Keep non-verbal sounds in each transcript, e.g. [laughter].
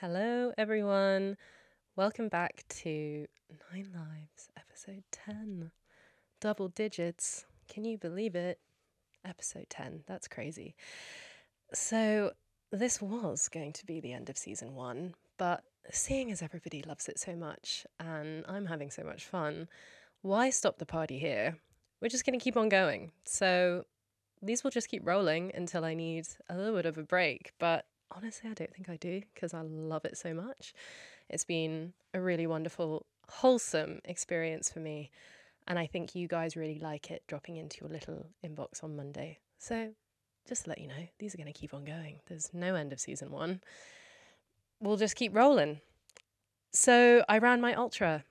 Hello, everyone. Welcome back to Nine Lives, episode 10. Double digits. Can you believe it? Episode 10. That's crazy. So, this was going to be the end of season one, but seeing as everybody loves it so much and I'm having so much fun, why stop the party here? We're just going to keep on going. So, these will just keep rolling until I need a little bit of a break. But honestly, I don't think I do because I love it so much. It's been a really wonderful, wholesome experience for me. And I think you guys really like it dropping into your little inbox on Monday. So, just to let you know, these are going to keep on going. There's no end of season one. We'll just keep rolling. So, I ran my ultra.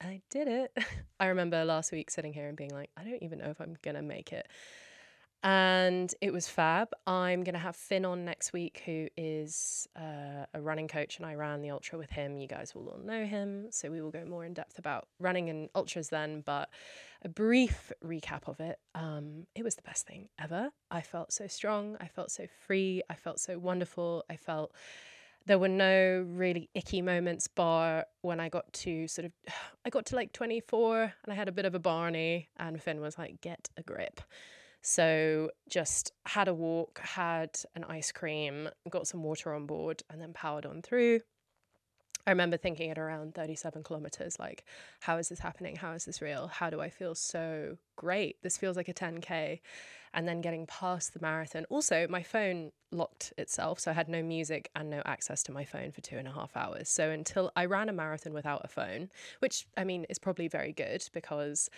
I did it. [laughs] I remember last week sitting here and being like, I don't even know if I'm going to make it and it was fab. I'm going to have Finn on next week, who is uh, a running coach, and I ran the ultra with him. You guys will all know him, so we will go more in depth about running and ultras then. But a brief recap of it. Um, it was the best thing ever. I felt so strong. I felt so free. I felt so wonderful. I felt there were no really icky moments bar when I got to sort of [sighs] I got to like 24 and I had a bit of a Barney and Finn was like get a grip so just had a walk, had an ice cream, got some water on board, and then powered on through. I remember thinking at around 37 kilometers, like, how is this happening? How is this real? How do I feel so great? This feels like a 10K. And then getting past the marathon. Also, my phone locked itself, so I had no music and no access to my phone for two and a half hours. So until I ran a marathon without a phone, which I mean is probably very good because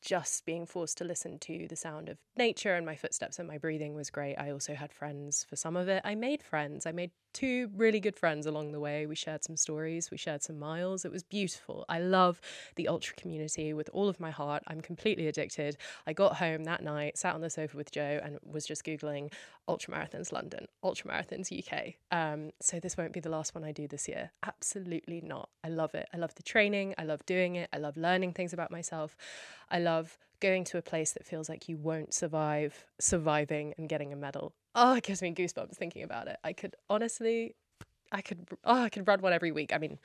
just being forced to listen to the sound of nature and my footsteps and my breathing was great. I also had friends for some of it. I made friends. I made two really good friends along the way. We shared some stories, we shared some miles. It was beautiful. I love the ultra community with all of my heart. I'm completely addicted. I got home that night, sat on the sofa with Joe, and was just Googling ultra marathons London, ultra marathons UK. Um, so this won't be the last one I do this year. Absolutely not. I love it. I love the training. I love doing it. I love learning things about myself. I love going to a place that feels like you won't survive surviving and getting a medal. Oh, it gives me goosebumps thinking about it. I could honestly, I could, oh, I could run one every week. I mean,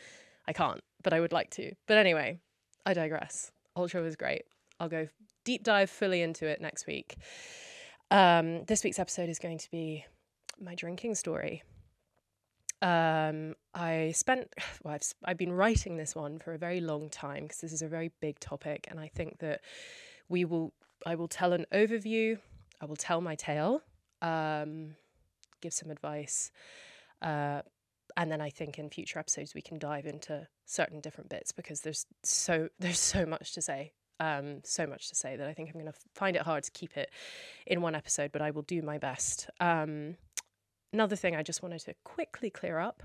I can't, but I would like to. But anyway, I digress. Ultra was great. I'll go deep dive fully into it next week. Um, this week's episode is going to be my drinking story. Um, I spent, [sighs] well, I've, I've been writing this one for a very long time because this is a very big topic, and I think that we will I will tell an overview, I will tell my tale, um, give some advice, uh, and then I think in future episodes we can dive into certain different bits because there's so [laughs] there's so much to say. Um, so much to say that I think I'm going to find it hard to keep it in one episode, but I will do my best. Um, another thing I just wanted to quickly clear up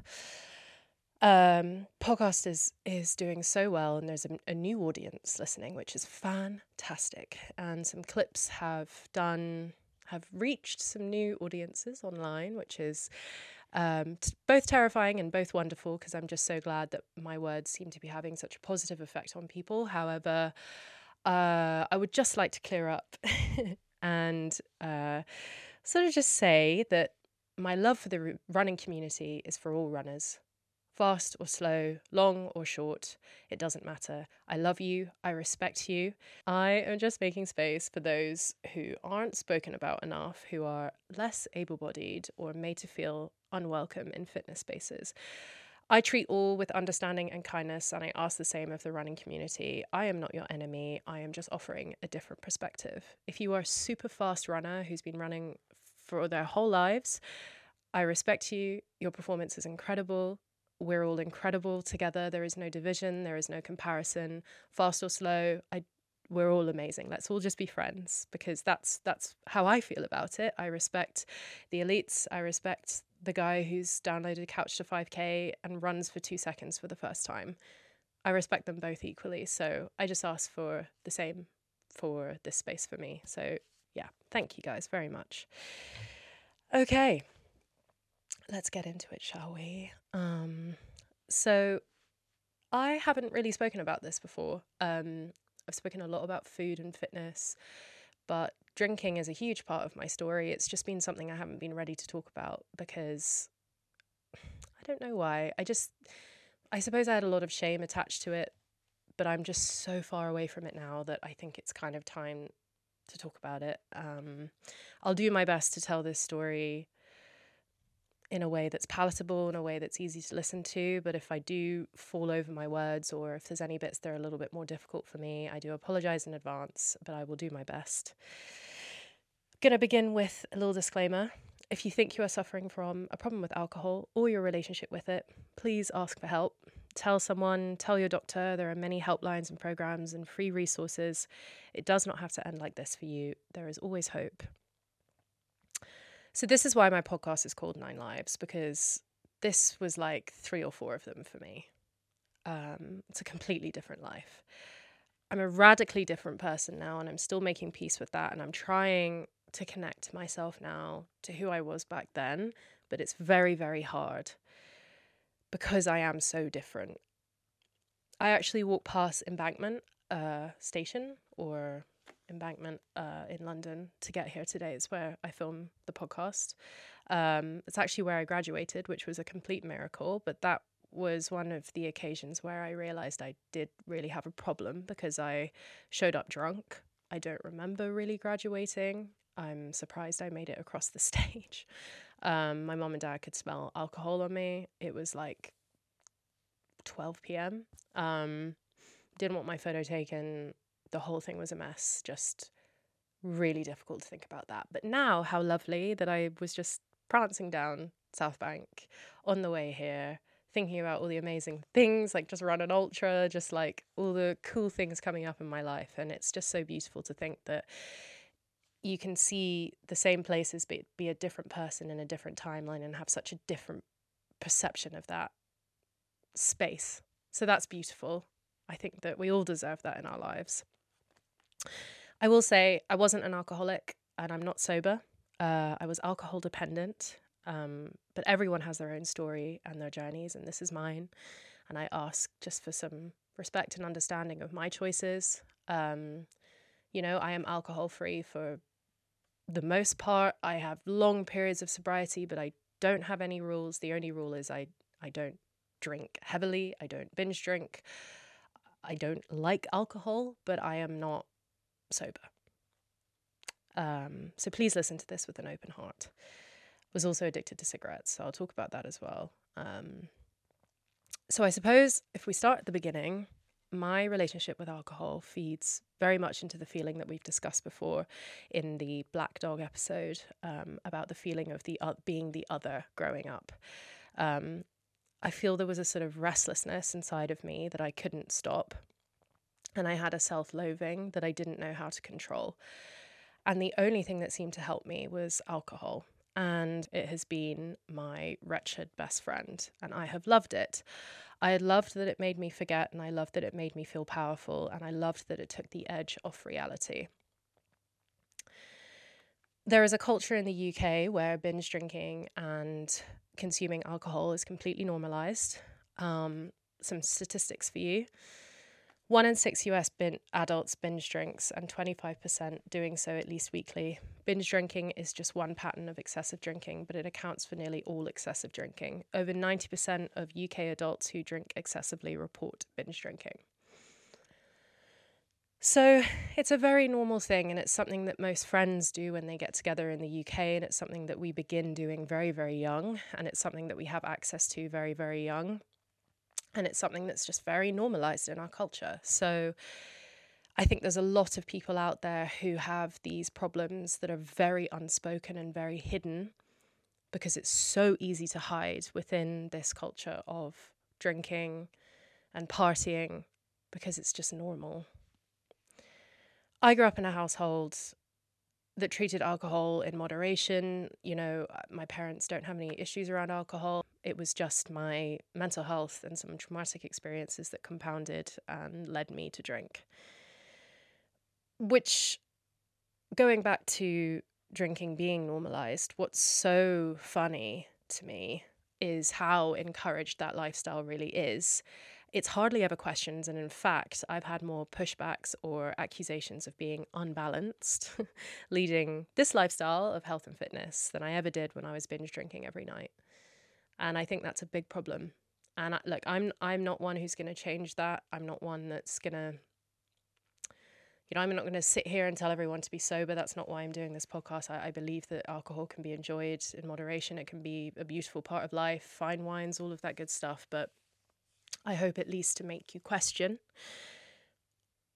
um, podcast is is doing so well, and there's a, a, new audience listening, which is fantastic. And some clips have done have reached some new audiences online, which is um, t- both terrifying and both wonderful because I'm just so glad that my words seem to be having such a positive effect on people. However, uh, I would just like to clear up [laughs] and uh, sort of just say that my love for the running community is for all runners fast or slow, long or short, it doesn't matter. I love you. I respect you. I am just making space for those who aren't spoken about enough, who are less able bodied or made to feel unwelcome in fitness spaces. I treat all with understanding and kindness, and I ask the same of the running community. I am not your enemy. I am just offering a different perspective. If you are a super fast runner who's been running for their whole lives, I respect you. Your performance is incredible we're all incredible together. There is no division, there is no comparison, fast or slow. I we're all amazing. Let's all just be friends because that's that's how I feel about it. I respect the elites. I respect the guy who's downloaded Couch to 5k and runs for 2 seconds for the first time. I respect them both equally. So I just ask for the same for this space for me. So yeah, thank you guys very much. Okay let's get into it, shall we? Um, so, I haven't really spoken about this before. Um, I've spoken a lot about food and fitness, but drinking is a huge part of my story. It's just been something I haven't been ready to talk about because I don't know why. I just, I suppose I had a lot of shame attached to it, but I'm just so far away from it now that I think it's kind of time to talk about it. Um, I'll do my best to tell this story in a way that's palatable, in a way that's easy to listen to. But if I do fall over my words or if there's any bits that are a little bit more difficult for me, I do apologize in advance, but I will do my best. Going to begin with a little disclaimer. If you think you are suffering from a problem with alcohol or your relationship with it, please ask for help. Tell someone, tell your doctor. There are many helplines and programs and free resources. It does not have to end like this for you. There is always hope. So, this is why my podcast is called Nine Lives, because this was like three or four of them for me. Um, it's a completely different life. I'm a radically different person now, and I'm still making peace with that. And I'm trying to connect myself now to who I was back then, but it's very, very hard because I am so different. I actually walk past Embankment uh, station or Embankment uh, in London to get here today. It's where I film the podcast. Um, it's actually where I graduated, which was a complete miracle. But that was one of the occasions where I realized I did really have a problem because I showed up drunk. I don't remember really graduating. I'm surprised I made it across the [laughs] stage. Um, my mom and dad could smell alcohol on me. It was like 12 p.m. Um, didn't want my photo taken the whole thing was a mess. Just really difficult to think about that. But now, how lovely that I was just prancing down South Bank on the way here, thinking about all the amazing things, like just run an ultra, just like all the cool things coming up in my life. And it's just so beautiful to think that you can see the same places, but be a different person in a different timeline and have such a different perception of that space. So that's beautiful. I think that we all deserve that in our lives. I will say I wasn't an alcoholic and I'm not sober. Uh, I was alcohol dependent, um, but everyone has their own story and their journeys, and this is mine. And I ask just for some respect and understanding of my choices. Um, you know, I am alcohol free for the most part. I have long periods of sobriety, but I don't have any rules. The only rule is I, I don't drink heavily, I don't binge drink. I don't like alcohol, but I am not sober. Um, so please listen to this with an open heart. Was also addicted to cigarettes, so I'll talk about that as well. Um, so I suppose if we start at the beginning, my relationship with alcohol feeds very much into the feeling that we've discussed before in the Black Dog episode um, about the feeling of the uh, being the other growing up. Um, I feel there was a sort of restlessness inside of me that I couldn't stop and I had a self loathing that I didn't know how to control. And the only thing that seemed to help me was alcohol. And it has been my wretched best friend. And I have loved it. I loved that it made me forget, and I loved that it made me feel powerful, and I loved that it took the edge off reality. There is a culture in the UK where binge drinking and consuming alcohol is completely normalized. Um, some statistics for you. One in six US bin- adults binge drinks, and 25% doing so at least weekly. Binge drinking is just one pattern of excessive drinking, but it accounts for nearly all excessive drinking. Over 90% of UK adults who drink excessively report binge drinking. So it's a very normal thing, and it's something that most friends do when they get together in the UK, and it's something that we begin doing very, very young, and it's something that we have access to very, very young and it's something that's just very normalized in our culture. So I think there's a lot of people out there who have these problems that are very unspoken and very hidden because it's so easy to hide within this culture of drinking and partying because it's just normal. I grew up in a household that treated alcohol in moderation. You know, uh, my parents don't have any issues around alcohol. It was just my mental health and some traumatic experiences that compounded and led me to drink. Which, going back to drinking being normalized, what's so funny to me is how encouraged that lifestyle really is it's hardly ever questioned, And in fact, I've had more pushbacks or accusations of being unbalanced, [laughs] leading this lifestyle of health and fitness than I ever did when I was binge drinking every night. And I think that's a big problem. And I, look, I'm I'm not one who's going to change that. I'm not one that's going to you know, I'm not going to sit here and tell everyone to be sober. That's not why I'm doing this podcast. I, I, believe that alcohol can be enjoyed in moderation. It can be a beautiful part of life, fine wines, all of that good stuff. But I hope at least to make you question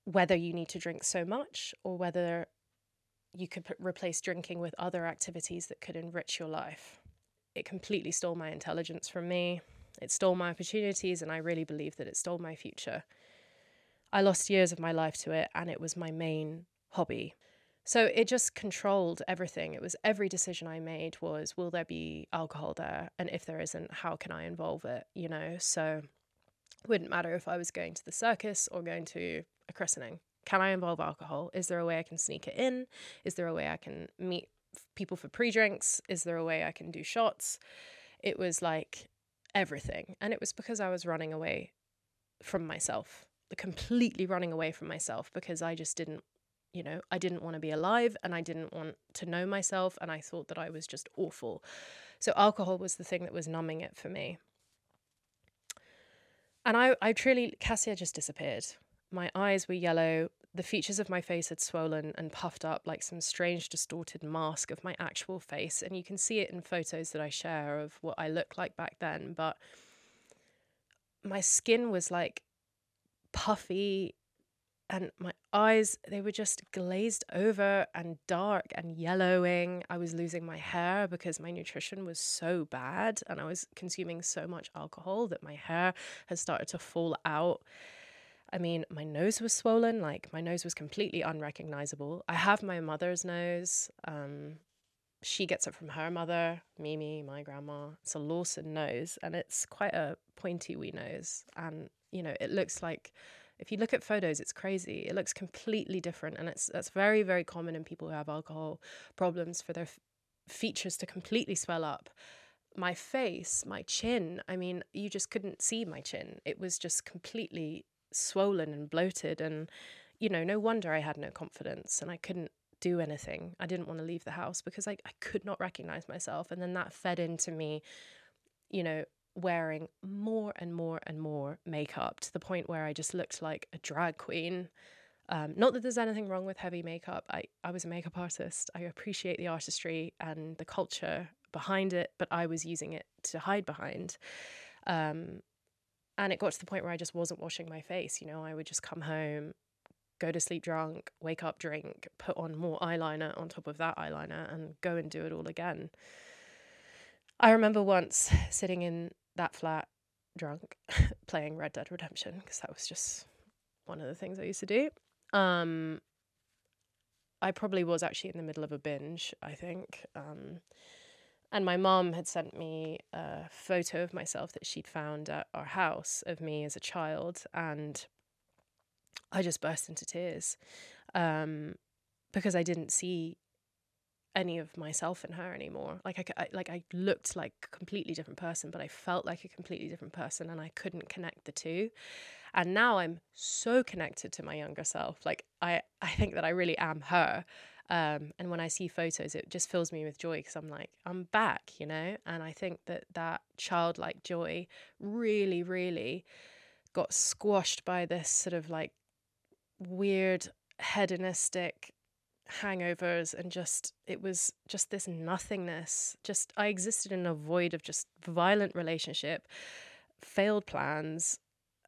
whether you need to drink so much or whether you could p- replace drinking with other activities that could enrich your life. It completely stole my intelligence from me. It stole my opportunities, and I really believe that it stole my future. I lost years of my life to it, and it was my main hobby. So it just controlled everything. It was every decision I made was will there be alcohol there? And if there isn't, how can I involve it? You know, so it wouldn't matter if I was going to the circus or going to a christening. Can I involve alcohol? Is there a way I can sneak it in? Is there a way I can meet people for pre drinks? Is there a way I can do shots? It was like everything. And it was because I was running away from myself completely running away from myself because I just didn't, you know, I didn't want to be alive and I didn't want to know myself and I thought that I was just awful. So alcohol was the thing that was numbing it for me. And I, I truly, Cassia just disappeared. My eyes were yellow. The features of my face had swollen and puffed up like some strange, distorted mask of my actual face. And you can see it in photos that I share of what I looked like back then. But my skin was like puffy and my eyes they were just glazed over and dark and yellowing i was losing my hair because my nutrition was so bad and i was consuming so much alcohol that my hair had started to fall out i mean my nose was swollen like my nose was completely unrecognizable i have my mother's nose um, she gets it from her mother mimi my grandma it's a lawson nose and it's quite a pointy wee nose and you know, it looks like if you look at photos, it's crazy. It looks completely different, and it's that's very very common in people who have alcohol problems for their f- features to completely swell up. My face, my chin, I mean, you just couldn't see my chin. It was just completely swollen and bloated, and you know, no wonder I had no confidence and I couldn't do anything. I didn't want to leave the house because I, I could not recognize myself, and then that fed into me, you know, wearing more and more and more makeup to the point where I just looked like a drag queen. Um, not that there's anything wrong with heavy makeup. I, I was a makeup artist. I appreciate the artistry and the culture behind it, but I was using it to hide behind. Um, and it got to the point where I just wasn't washing my face. You know, I would just come home, go to sleep drunk, wake up, drink, put on more eyeliner on top of that eyeliner, and go and do it all again. I remember once sitting in that flat drunk [laughs] playing Red Dead Redemption because that was just one of the things I used to do. Um, I probably was actually in the middle of a binge, I think. Um, and my mom had sent me a photo of myself that she'd found at our house of me as a child. And I just burst into tears um, because I didn't see any of myself in her anymore. Like I, I, like I looked like a completely different person, but I felt like a completely different person, and I couldn't connect the two. And now I'm so connected to my younger self. Like I, I think that I really am her. Um, and when I see photos, it just fills me with joy because I'm like, I'm back, you know. And I think that that childlike joy really, really got squashed by this sort of like weird hedonistic hangovers and just it was just this nothingness just i existed in a void of just violent relationship failed plans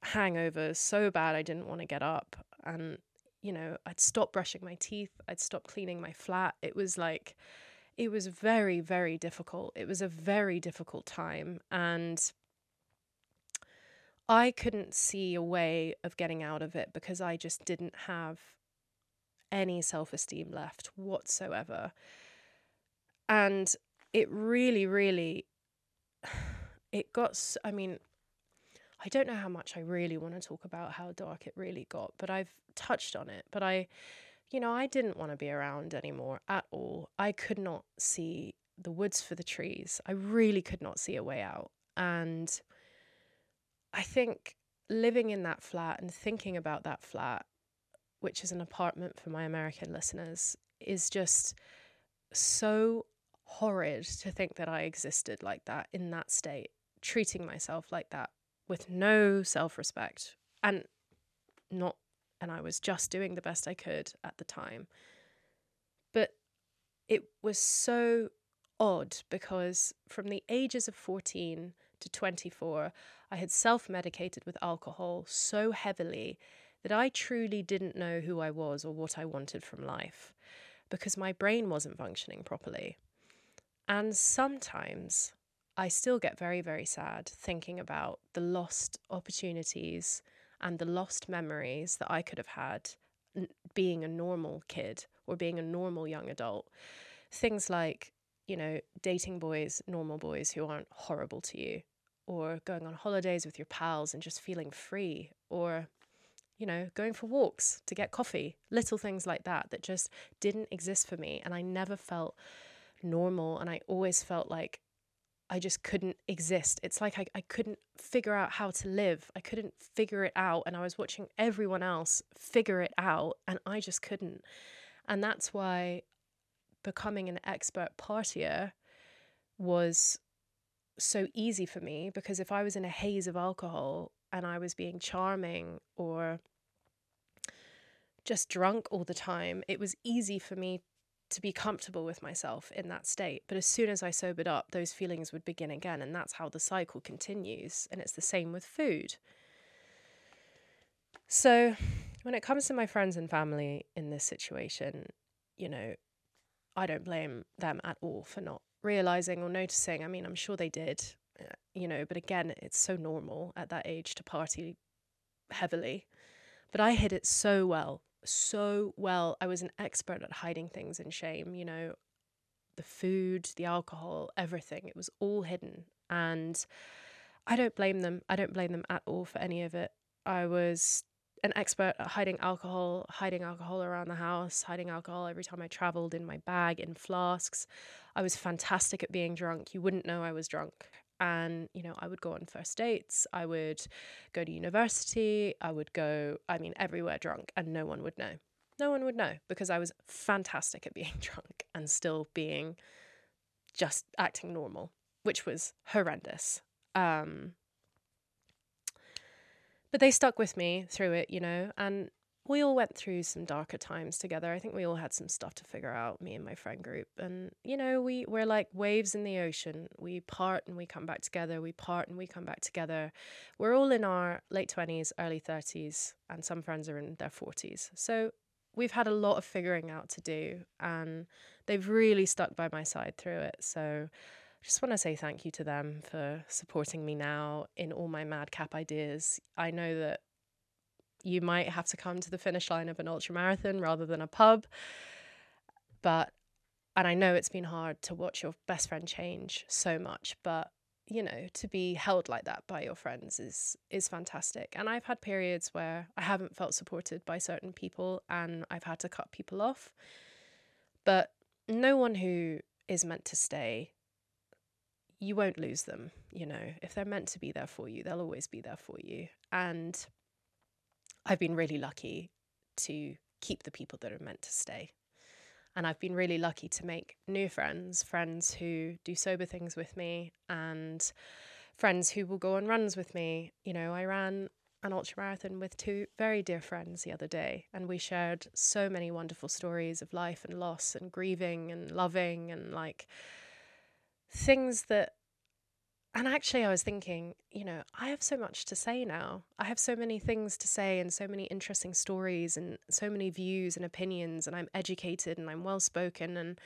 hangovers so bad i didn't want to get up and you know i'd stop brushing my teeth i'd stop cleaning my flat it was like it was very very difficult it was a very difficult time and i couldn't see a way of getting out of it because i just didn't have any self esteem left whatsoever. And it really, really, [sighs] it got, I mean, I don't know how much I really want to talk about how dark it really got, but I've touched on it. But I, you know, I didn't want to be around anymore at all. I could not see the woods for the trees. I really could not see a way out. And I think living in that flat and thinking about that flat which is an apartment for my American listeners, is just so horrid to think that I existed like that in that state. treating myself like that with no self respect and not, and I was just doing the best I could at the time. But it was so odd because from the ages of 14 to 24, I had self medicated with alcohol so heavily that I truly didn't know who I was or what I wanted from life because my brain wasn't functioning properly. And sometimes I still get very, very sad thinking about the lost opportunities and the lost memories that I could have had being a normal kid or being a normal young adult. Things like, you know, dating boys, normal boys who aren't horrible to you, or going on holidays with your pals and just feeling free, or, you know, going for walks to get coffee, little things like that that just didn't exist for me. And I never felt normal. And I always felt like I just couldn't exist. It's like I, I couldn't figure out how to live. I couldn't figure it out. And I was watching everyone else figure it out, and I just couldn't. And that's why becoming an expert partier was so easy for me because if I was in a haze of alcohol and I was being charming or just drunk all the time, it was easy for me to be comfortable with myself in that state. But as soon as I sobered up, those feelings would begin again. And that's how the cycle continues. And it's the same with food. So, when it comes to my friends and family in this situation, you know, I don't blame them at all for not realizing or noticing. I mean, I'm sure they did, uh, you know, but again, it's so normal at that age to party heavily. But I hid it so well so well. I was an expert at hiding things in shame, you know, the food, the alcohol, everything. It was all hidden. And I don't blame them. I don't blame them at all for any of it. I was an expert at hiding alcohol, hiding alcohol around the house, hiding alcohol every time I traveled in my bag, in flasks. I was fantastic at being drunk. You wouldn't know I was drunk and you know i would go on first dates i would go to university i would go i mean everywhere drunk and no one would know. No one would know because i was fantastic at being [laughs] drunk and still being just acting normal which was horrendous. Um but they stuck with me through it you know and we all went through some darker times together. I think we all had some stuff to figure out, me and my friend group. And, you know, we, we're like waves in the ocean. We part and we come back together. We part and we come back together. We're all in our late 20s, early 30s, and some friends are in their 40s. So we've had a lot of figuring out to do, and they've really stuck by my side through it. So I just want to say thank you to them for supporting me now in all my madcap ideas. I know that you might have to come to the finish line of an ultra marathon rather than a pub. But, and I know it's been hard to watch your best friend change so much, but you know to be held like that by your friends is is fantastic. And i've had periods where i haven't felt supported by certain people and i've had to cut people off. But no one who is meant to stay you won't lose them you know. If they're meant to be there for you they'll always be there for you. And I've been really lucky to keep the people that are meant to stay. And I've been really lucky to make new friends, friends who do sober things with me, and friends who will go on runs with me. You know, I ran an ultra marathon with two very dear friends the other day, and we shared so many wonderful stories of life and loss and grieving and loving and like things that and actually, I was thinking, you know, I have so much to say now. I have so many things to say and so many interesting stories and so many views and opinions, and I'm educated and I'm well spoken. And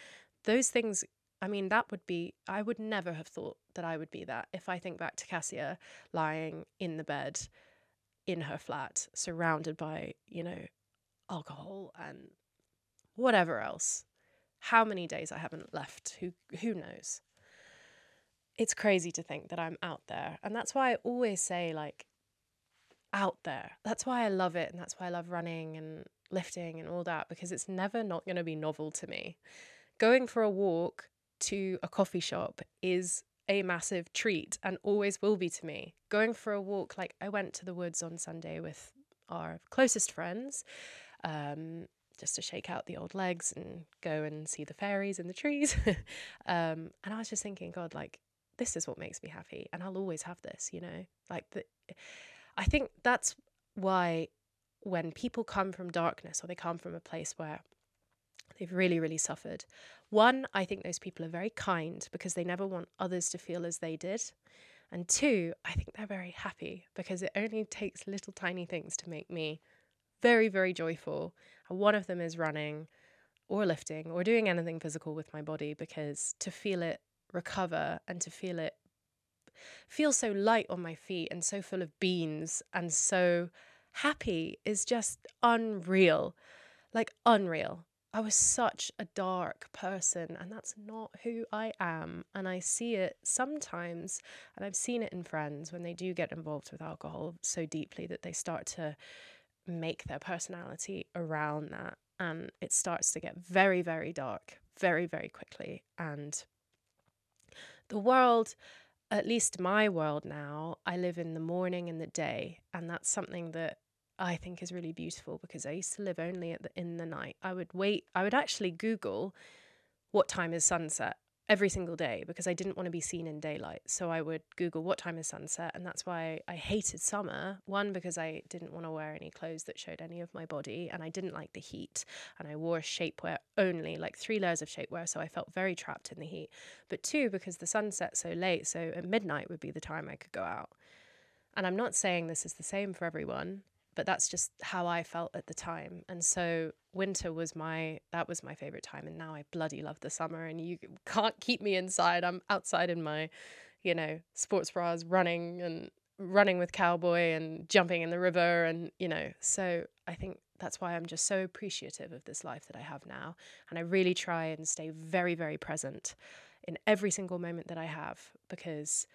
those things, I mean, that would be, I would never have thought that I would be that if I think back to Cassia lying in the bed in her flat, surrounded by, you know, alcohol and whatever else. How many days I haven't left, who, who knows? It's crazy to think that I'm out there. And that's why I always say, like, out there. That's why I love it. And that's why I love running and lifting and all that, because it's never not going to be novel to me. Going for a walk to a coffee shop is a massive treat and always will be to me. Going for a walk, like I went to the woods on Sunday with our closest friends. Um, just to shake out the old legs and go and see the fairies in the trees. [laughs] um, and I was just thinking, God, like this is what makes me happy and I'll always have this, you know? Like the I think that's why when people come from darkness or they come from a place where they've really really suffered, one, I think those people are very kind because they never want others to feel as they did. And two, I think they're very happy because it only takes little tiny things to make me very, very joyful. And one of them is running or lifting or doing anything physical with my body because to feel it recover and to feel it feel so light on my feet and so full of beans and so happy is just unreal. Like, unreal. I was such a dark person, and that's not who I am. And I see it sometimes, and I've seen it in friends when they do get involved with alcohol so deeply that they start to make their personality around that. And it starts to get very, very dark very, very quickly. And the world, at least my world now, I live in the morning and the day. And that's something that I think is really beautiful because I used to live only the, in the night. I would wait, I would actually Google what time is sunset every single day because I didn't want to be seen in daylight. So I would Google what time is sunset. And that's why I hated summer. One, because I didn't want to wear any clothes that showed any of my body and I didn't like the heat. And I wore shapewear only, like three layers of shapewear. So I felt very trapped in the heat. But two, because the sun set so late. So at midnight would be the time I could go out. And I'm not saying this is the same for everyone but that's just how I felt at the time. And so winter was my that was my favorite time and now I bloody love the summer and you [laughs] can't keep me inside. I'm outside in my, you know, sports bras running and running with cowboy and jumping in the river and you know. So I think that's why I'm just so appreciative of this life that I have now and I really try and stay very very present in every single moment that I have because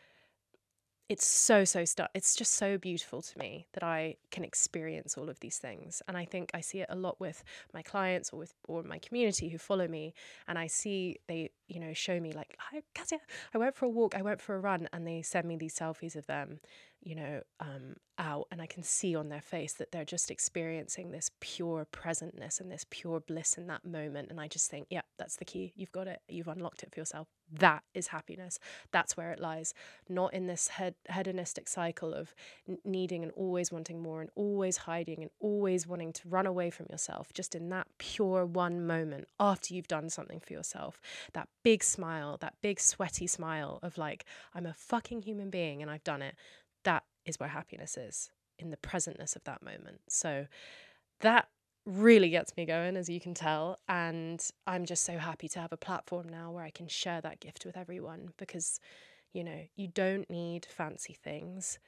it's so so stu- it's just so beautiful to me that I can experience all of these things and I think I see it a lot with my clients or with or my community who follow me and I see they you know show me like hi Cassia I went for a walk I went for a run and they send me these selfies of them you know, um, out, and I can see on their face that they're just experiencing this pure presentness and this pure bliss in that moment. And I just think, yeah, that's the key. You've got it. You've unlocked it for yourself. That is happiness. That's where it lies, not in this hedonistic cycle of n- needing and always wanting more and always hiding and always wanting to run away from yourself. Just in that pure one moment after you've done something for yourself, that big smile, that big sweaty smile of like, I'm a fucking human being and I've done it that is where happiness is in the presentness of that moment. So that really gets me going, as you can tell. And I'm just so happy to have a platform now where I can share that gift with everyone because, you know, you don't need fancy things,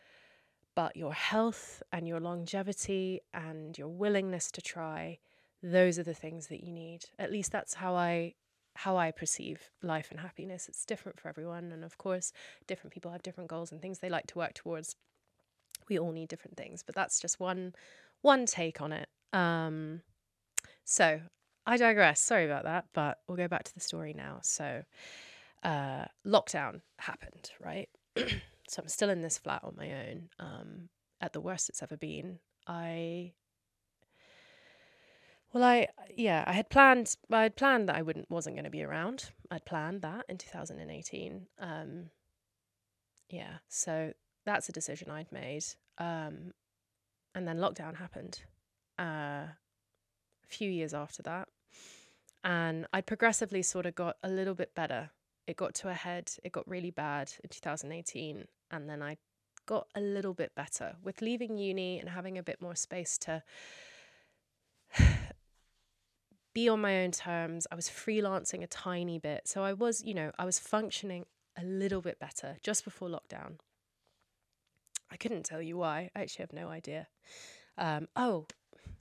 but your health and your longevity and your willingness to try, those are the things that you need. At least that's how I how I perceive life and happiness. It's different for everyone. And of course, different people have different goals and things they like to work towards. We all need different things, but that's just one one take on it. Um, so I digress. Sorry about that, but we'll go back to the story now. So uh, lockdown happened, right? [clears throat] so I'm still in this flat on my own. Um, at the worst it's ever been. I well, I yeah, I had planned. I had planned that I wouldn't wasn't going to be around. I'd planned that in 2018. Um, yeah, so that's a decision I'd made. Um, and then lockdown happened. Uh, a few years after that, and I'd progressively sort of got a little bit better. It got to a head. It got really bad in 2018, and then I got a little bit better with leaving uni and having a bit more space to [sighs] be on my own terms. I was freelancing a tiny bit. So I was, you know, I was functioning a little bit better just before lockdown. I couldn't tell you why. I actually have no idea. Um, oh,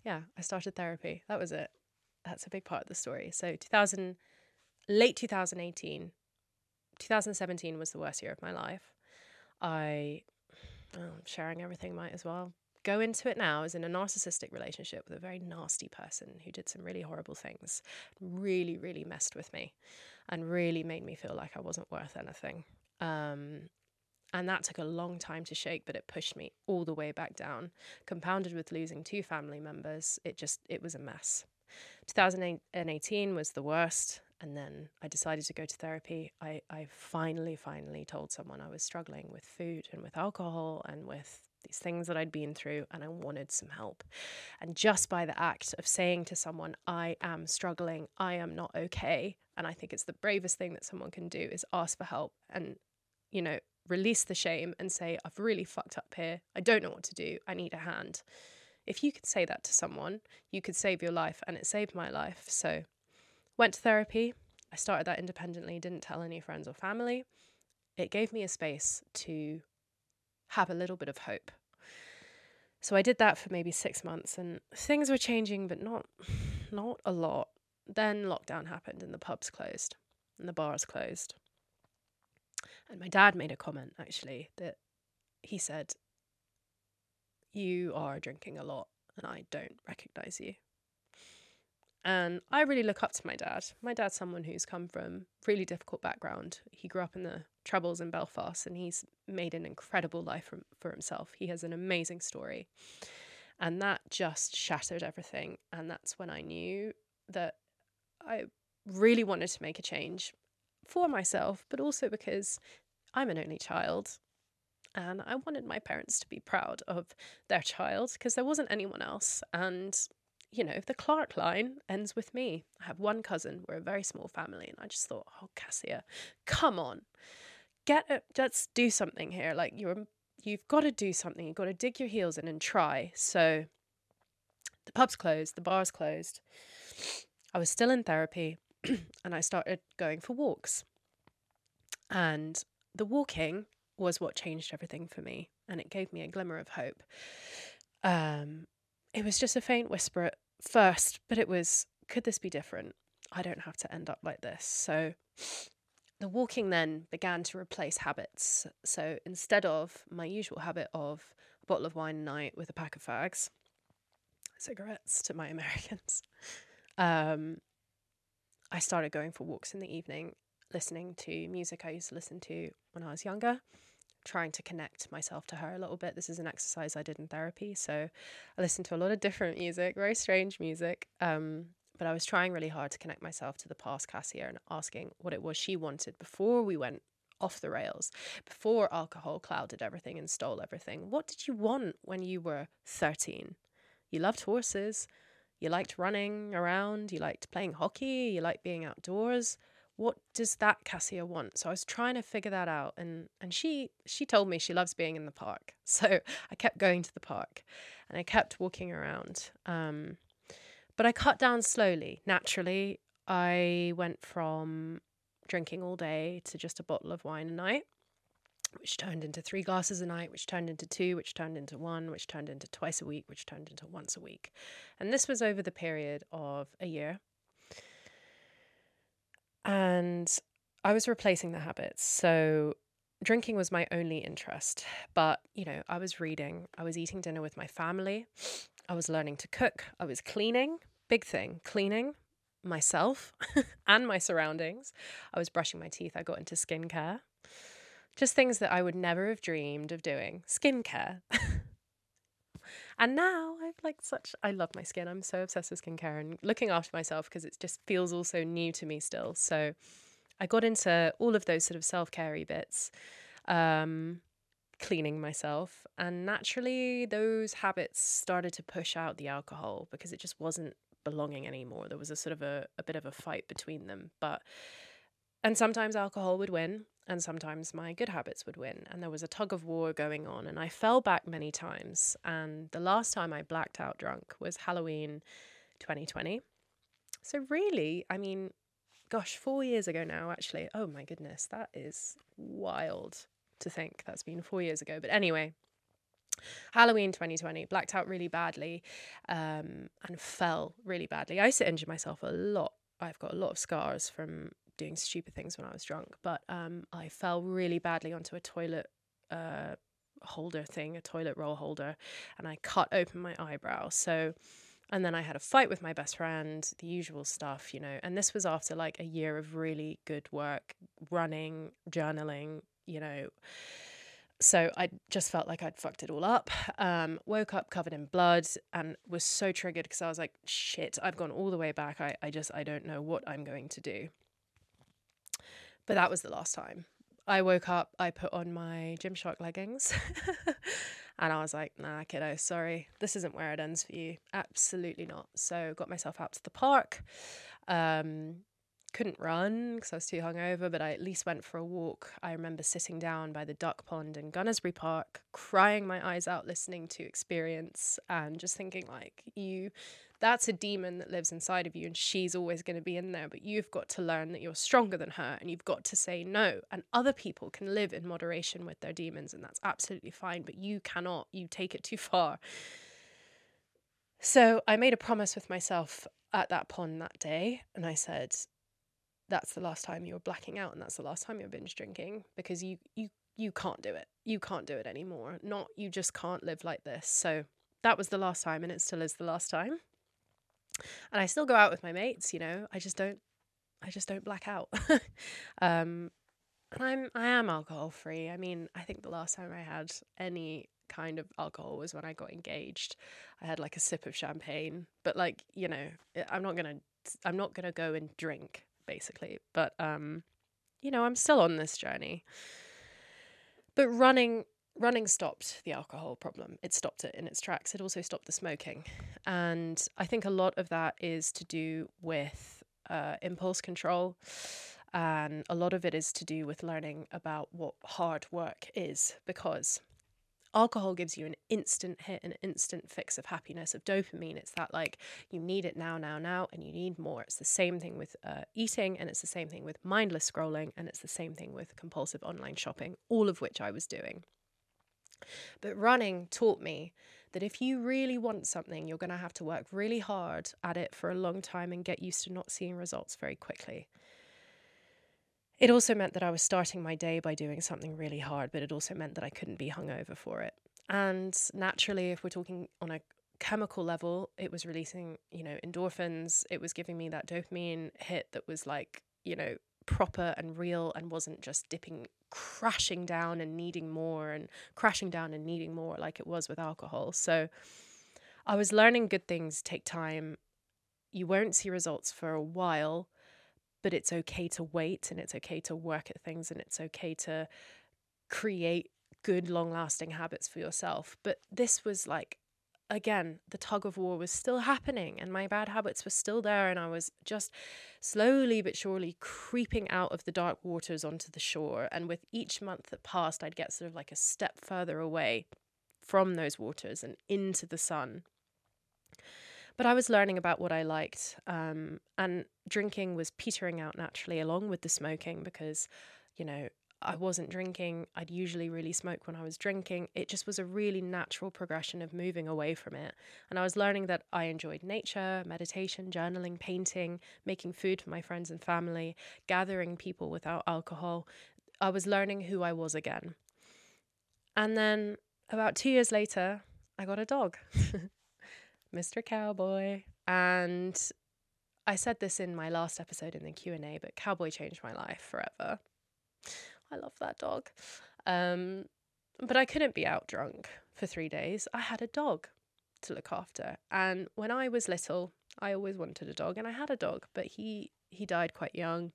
yeah, I started therapy. That was it. That's a big part of the story. So 2000, late 2018, 2017 was the worst year of my life. I, oh, sharing everything, might as well go into it now as in a narcissistic relationship with a very nasty person who did some really horrible things, really, really messed with me and really made me feel like I wasn't worth anything. Um, and that took a long time to shake, but it pushed me all the way back down. Compounded with losing two family members, it just, it was a mess. 2018 was the worst. And then I decided to go to therapy. I, I finally, finally told someone I was struggling with food and with alcohol and with these things that I'd been through and I wanted some help. And just by the act of saying to someone, I am struggling, I am not okay. And I think it's the bravest thing that someone can do is ask for help and, you know, release the shame and say, I've really fucked up here. I don't know what to do. I need a hand. If you could say that to someone, you could save your life. And it saved my life. So, went to therapy. I started that independently, didn't tell any friends or family. It gave me a space to have a little bit of hope. So I did that for maybe 6 months and things were changing but not not a lot. Then lockdown happened and the pubs closed and the bars closed. And my dad made a comment actually that he said, You are drinking a lot and I don't recognize you. And I really look up to my dad. My dad's someone who's come from really difficult background. He grew up in the troubles in Belfast and he's made an incredible life for, for himself. He has an amazing story. And that just shattered everything. And that's when I knew that I really wanted to make a change for myself, but also because I'm an only child and I wanted my parents to be proud of their child because there wasn't anyone else. And, you know, the Clark line ends with me. I have one cousin, we're a very small family, and I just thought, oh, Cassia, come on, get it, let's do something here. Like, you're, you've got to do something, you've got to dig your heels in and try. So, the pub's closed, the bar's closed. I was still in therapy [clears throat] and I started going for walks. And the walking was what changed everything for me and it gave me a glimmer of hope. Um, it was just a faint whisper at first, but it was, could this be different? I don't have to end up like this. So the walking then began to replace habits. So instead of my usual habit of a bottle of wine a night with a pack of fags, cigarettes to my [laughs] Americans, um, I started going for walks in the evening listening to music I used to listen to when I was younger, trying to connect myself to her a little bit. This is an exercise I did in therapy. So I listened to a lot of different music, very strange music. Um, but I was trying really hard to connect myself to the past Cassia and asking what it was she wanted before we went off the rails, before alcohol clouded everything and stole everything. What did you want when you were 13? You loved horses. You liked running around. You liked playing hockey. You liked being outdoors what does that Cassia want? So I was trying to figure that out and and she she told me she loves being in the park. [laughs] So I kept going to the park and I kept walking around. Um, but I cut down slowly. Naturally, I went from drinking all day to just a bottle of wine a night, which turned into three glasses a night, which turned into two, which turned into one, which turned into twice a week, which turned into once a week. And this was over the period of a year. And I was replacing the habits. So drinking was my only interest. But, you know, I was reading, I was eating dinner with my family, I was learning to cook, I was cleaning, big thing, cleaning myself [laughs] and my surroundings. I was brushing my teeth, I got into skincare. Just things that I would never have dreamed of doing. Skincare. [laughs] And now I've like such, I love my skin. I'm so obsessed with skincare and looking after myself because it just feels also new to me still. So I got into all of those sort of self carey bits, um, cleaning myself. And naturally, those habits started to push out the alcohol because it just wasn't belonging anymore. There was a sort of a, a bit of a fight between them. But, and sometimes alcohol would win and sometimes my good habits would win. And there was a tug of war going on, and I fell back many times. And the last time I blacked out drunk was Halloween 2020. So, really, I mean, gosh, four years ago now, actually. Oh my goodness, that is wild to think that's been four years ago. But anyway, Halloween 2020, blacked out really badly um, and fell really badly. I used to injure myself a lot. I've got a lot of scars from doing stupid things when I was drunk, but um, I fell really badly onto a toilet uh, holder thing, a toilet roll holder, and I cut open my eyebrow. So, and then I had a fight with my best friend, the usual stuff, you know. And this was after like a year of really good work, running, journaling, you know. So I just felt like I'd fucked it all up. Um, woke up covered in blood and was so triggered because I was like, shit, I've gone all the way back. I, I just, I don't know what I'm going to do. But that was the last time. I woke up, I put on my Gymshark leggings, [laughs] and I was like, nah, kiddo, sorry, this isn't where it ends for you. Absolutely not. So got myself out to the park. Um, couldn't run because I was too hungover, but I at least went for a walk. I remember sitting down by the duck pond in Gunnersbury Park, crying my eyes out, listening to Experience, and just thinking, like, you, that's a demon that lives inside of you, and she's always going to be in there, but you've got to learn that you're stronger than her, and you've got to say no. And other people can live in moderation with their demons, and that's absolutely fine, but you cannot, you take it too far. So I made a promise with myself at that pond that day, and I said, that's the last time you're blacking out and that's the last time you're binge drinking because you you you can't do it. You can't do it anymore. Not you just can't live like this. So that was the last time and it still is the last time. And I still go out with my mates, you know. I just don't I just don't black out. [laughs] um and I'm I am alcohol free. I mean, I think the last time I had any kind of alcohol was when I got engaged. I had like a sip of champagne, but like, you know, I'm not to I'm not to go and drink basically. But um, you know, I'm still on this journey. But running running stopped the alcohol problem. It stopped it in its tracks. It also stopped the smoking. And I think a lot of that is to do with uh, impulse control. And a lot of it is to do with learning about what hard work is because alcohol gives you an instant hit, an instant fix of happiness, of dopamine. It's that like you need it now, now, now, and you need more. It's the same thing with uh, eating, and it's the same thing with mindless scrolling, and it's the same thing with compulsive online shopping, all of which I was doing. But running taught me that if you really want something, you're going to have to work really hard at it for a long time and get used to not seeing results very quickly. It also meant that I was starting my day by doing something really hard, but it also meant that I couldn't be hungover for it. And naturally, if we're talking on a chemical level, it was releasing, you know, endorphins. It was giving me that dopamine hit that was like, you know, proper and real and wasn't just dipping, crashing down and needing more and crashing down and needing more like it was with alcohol. So I was learning good things take time. You won't see results for a while but it's okay to wait and it's okay to work at things and it's okay to create good long lasting habits for yourself but this was like again the tug of war was still happening and my bad habits were still there and i was just slowly but surely creeping out of the dark waters onto the shore. And with each month that passed i'd get sort of like a step further away from those waters and into the sun. But I was learning about what I liked, um, and drinking was petering out naturally along with the smoking because, you know, I wasn't drinking. I'd usually really smoke when I was drinking. It just was a really natural progression of moving away from it. And I was learning that I enjoyed nature, meditation, journaling, painting, making food for my friends and family, gathering people without alcohol. I was learning who I was again. And then about two years later, I got a dog. [laughs] Mr. Cowboy. And I said this in my last episode in the Q&A, but Cowboy changed my life forever. I love that dog. Um, but I couldn't be out drunk for 3 days. I had a dog to look after. And when I was little, I always wanted a dog and I had a dog, but he he died quite young.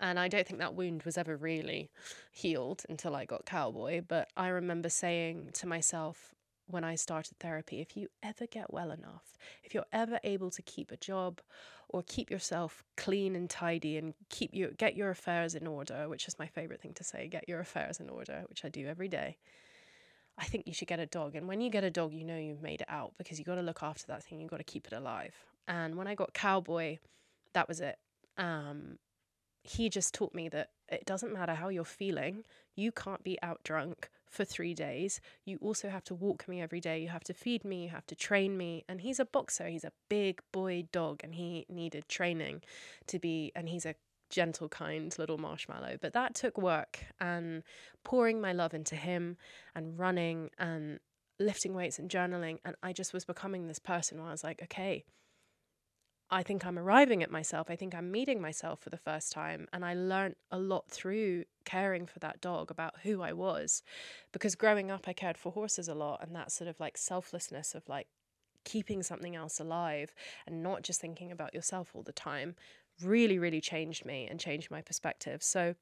And I don't think that wound was ever really healed until I got Cowboy. But I remember saying to myself, when I started therapy, if you ever get well enough, if you're ever able to keep a job or keep yourself clean and tidy and keep your get your affairs in order, which is my favorite thing to say, get your affairs in order, which I do every day. I think you should get a dog. And when you get a dog, you know you've made it out because you got to look after that thing. You got to keep it alive. And when I got Cowboy, that was it. Um, he just taught me that it doesn't matter how you're feeling, you can't be out drunk for three days. You also have to walk me every day. You have to feed me. You have to train me. And he's a boxer. He's a big boy dog, and he needed training to be. And he's a gentle, kind little marshmallow. But that took work and pouring my love into him and running and lifting weights and journaling. And I just was becoming this person where I was like, okay, I think I'm arriving at myself. I think I'm meeting myself for the first time. And I learned a lot through caring for that dog about who I was. Because growing up, I cared for horses a lot. And that sort of like selflessness of like keeping something else alive and not just thinking about yourself all the time really, really changed me and changed my perspective. So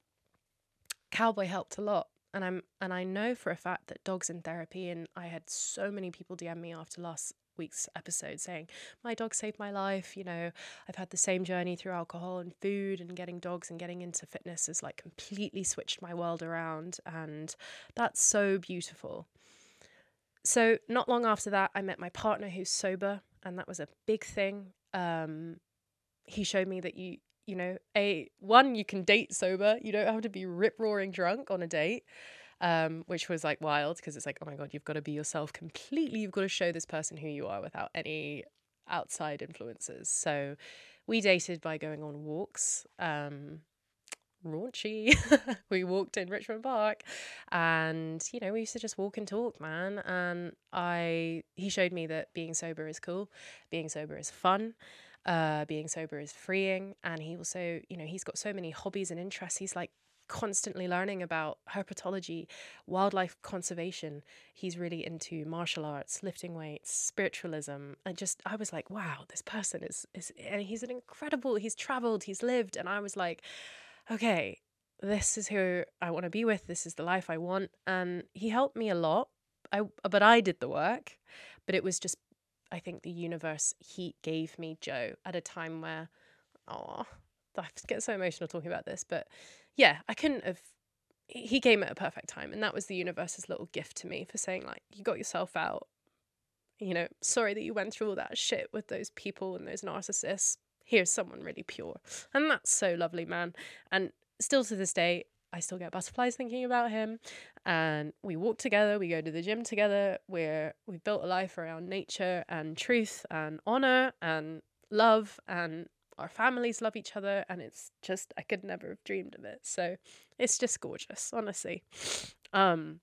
Cowboy helped a lot. And I'm and I know for a fact that dogs in therapy and I had so many people DM me after last week's episode saying, My dog saved my life. You know, I've had the same journey through alcohol and food and getting dogs and getting into fitness has like completely switched my world around. And that's so beautiful. So, not long after that, I met my partner who's sober, and that was a big thing. Um, he showed me that you you know a one you can date sober you don't have to be rip roaring drunk on a date um, which was like wild because it's like oh my god you've got to be yourself completely you've got to show this person who you are without any outside influences so we dated by going on walks um, raunchy [laughs] we walked in richmond park and you know we used to just walk and talk man and i he showed me that being sober is cool being sober is fun uh, being sober is freeing. And he also, you know, he's got so many hobbies and interests. He's like constantly learning about herpetology, wildlife conservation. He's really into martial arts, lifting weights, spiritualism. And just, I was like, wow, this person is, is and he's an incredible, he's traveled, he's lived. And I was like, okay, this is who I want to be with. This is the life I want. And he helped me a lot. I, but I did the work, but it was just I think the universe he gave me Joe at a time where, oh, I get so emotional talking about this, but yeah, I couldn't have. He came at a perfect time, and that was the universe's little gift to me for saying like, you got yourself out. You know, sorry that you went through all that shit with those people and those narcissists. Here's someone really pure, and that's so lovely, man. And still to this day, I still get butterflies thinking about him. And we walk together, we go to the gym together, we're we've built a life around nature and truth and honor and love and our families love each other and it's just I could never have dreamed of it. So it's just gorgeous, honestly. Um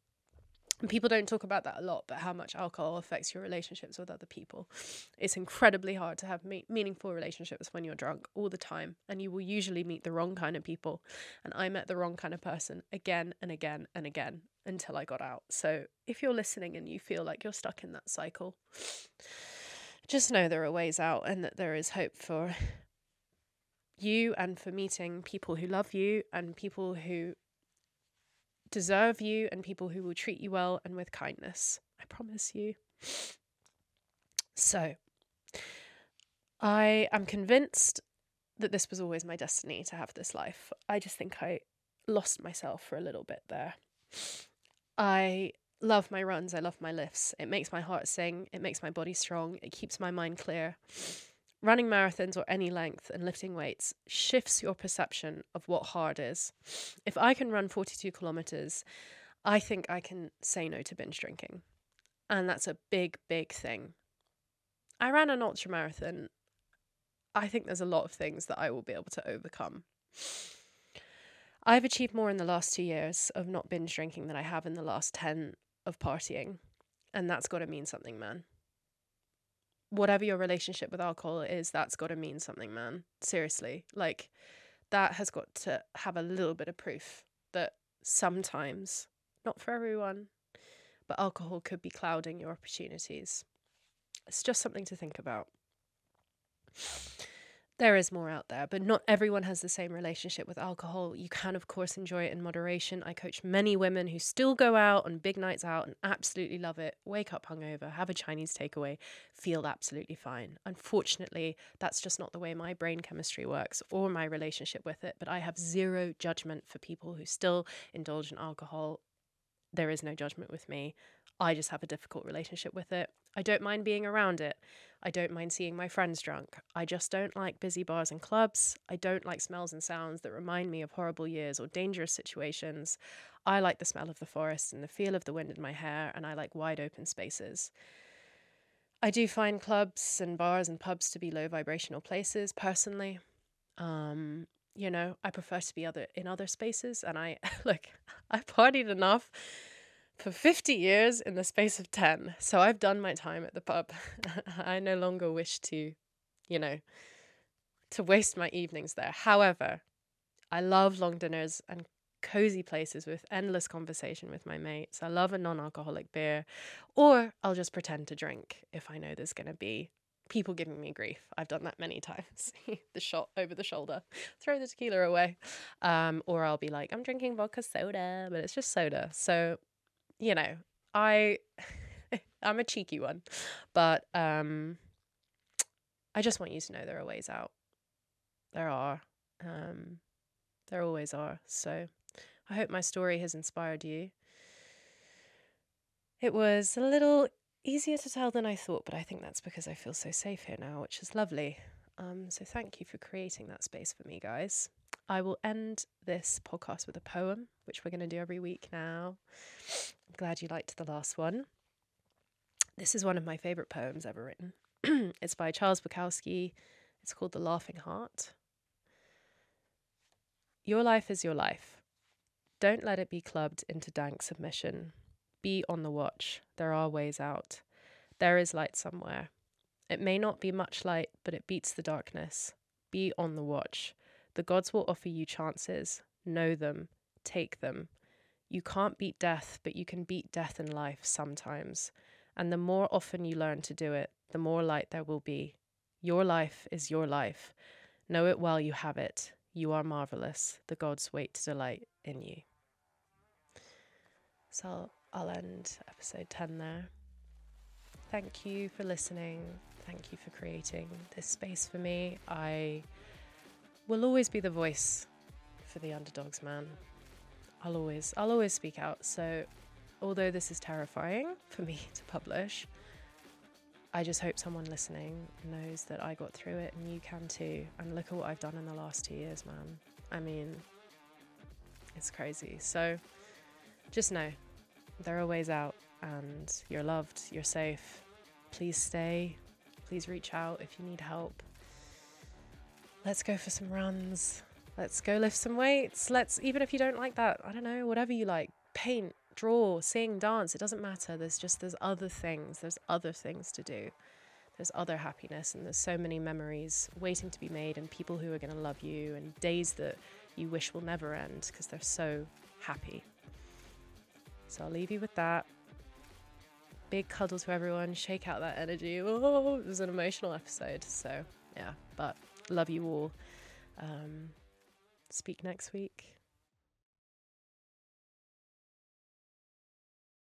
people don't talk about that a lot, but how much alcohol affects your relationships with other people. It's incredibly hard to have me- meaningful relationships when you're drunk all the time, and you will usually meet the wrong kind of people. And I met the wrong kind of person again and again and again until I got out. So if you're listening and you feel like you're stuck in that cycle, just know there are ways out and that there is hope for you and for meeting people who love you and people who deserve you and people who will treat you well and with kindness. I promise you. So, I am convinced that this was always my destiny to have this life. I just think I lost myself for a little bit there. I love my runs, I love my lifts. It makes my heart sing, it makes my body strong, it keeps my mind clear. Running marathons or any length and lifting weights shifts your perception of what hard is. If I can run 42 kilometers, I think I can say no to binge drinking. And that's a big, big thing. I ran an ultra marathon. I think there's a lot of things that I will be able to overcome. I've achieved more in the last two years of not binge drinking than I have in the last 10 of partying. And that's got to mean something, man whatever your relationship with alcohol is, that's got to mean something, man. Seriously. Like, that has got to have a little bit of proof that sometimes, not for everyone, but alcohol could be clouding your opportunities. It's just something to think about there is more out there, but not everyone has the same relationship with alcohol. You can, of course, enjoy it in moderation. I coach many women who still go out on big nights out and absolutely love it, wake up hungover, have a Chinese takeaway, feel absolutely fine. Unfortunately, that's just not the way my brain chemistry works or my relationship with it, but I have zero judgment for people who still indulge in alcohol. There is no judgment with me. I just have a difficult relationship with it. I don't mind being around it. I don't mind seeing my friends drunk. I just don't like busy bars and clubs. I don't like smells and sounds that remind me of horrible years or dangerous situations. I like the smell of the forest and the feel of the wind in my hair, and I like wide open spaces. I do find clubs and bars and pubs to be low vibrational places personally. Um, you know, I prefer to be other in other spaces and I [laughs] look, [laughs] I partied enough for 50 years in the space of 10. So I've done my time at the pub. [laughs] I no longer wish to, you know, to waste my evenings there. However, I love long dinners and cozy places with endless conversation with my mates. I love a non alcoholic beer, or I'll just pretend to drink if I know there's going to be people giving me grief. I've done that many [laughs] times. [laughs] the shot over the shoulder, throw the tequila away. Um, or I'll be like, I'm drinking vodka soda, but it's just soda. So, you know, I [laughs] I'm a cheeky one. But um I just want you to know there are ways out. There are. Um there always are. So I hope my story has inspired you. It was a little easier to tell than I thought, but I think that's because I feel so safe here now, which is lovely. Um, so thank you for creating that space for me, guys. I will end this podcast with a poem, which we're going to do every week now. I'm glad you liked the last one. This is one of my favorite poems ever written. [clears throat] it's by Charles Bukowski. It's called The Laughing Heart. Your life is your life. Don't let it be clubbed into dank submission. Be on the watch. There are ways out. There is light somewhere. It may not be much light, but it beats the darkness. Be on the watch. The gods will offer you chances. Know them. Take them. You can't beat death, but you can beat death in life sometimes. And the more often you learn to do it, the more light there will be. Your life is your life. Know it while you have it. You are marvelous. The gods wait to delight in you. So I'll end episode 10 there. Thank you for listening. Thank you for creating this space for me. I will always be the voice for the underdogs, man. I'll always I'll always speak out. So although this is terrifying [laughs] for me to publish, I just hope someone listening knows that I got through it and you can too. And look at what I've done in the last 2 years, man. I mean, it's crazy. So just know there are ways out and you're loved, you're safe. Please stay. Please reach out if you need help. Let's go for some runs. Let's go lift some weights. Let's, even if you don't like that, I don't know, whatever you like, paint, draw, sing, dance, it doesn't matter. There's just, there's other things. There's other things to do. There's other happiness, and there's so many memories waiting to be made, and people who are going to love you, and days that you wish will never end because they're so happy. So I'll leave you with that. Big cuddle to everyone. Shake out that energy. Oh, [laughs] it was an emotional episode. So, yeah, but love you all. Um, speak next week.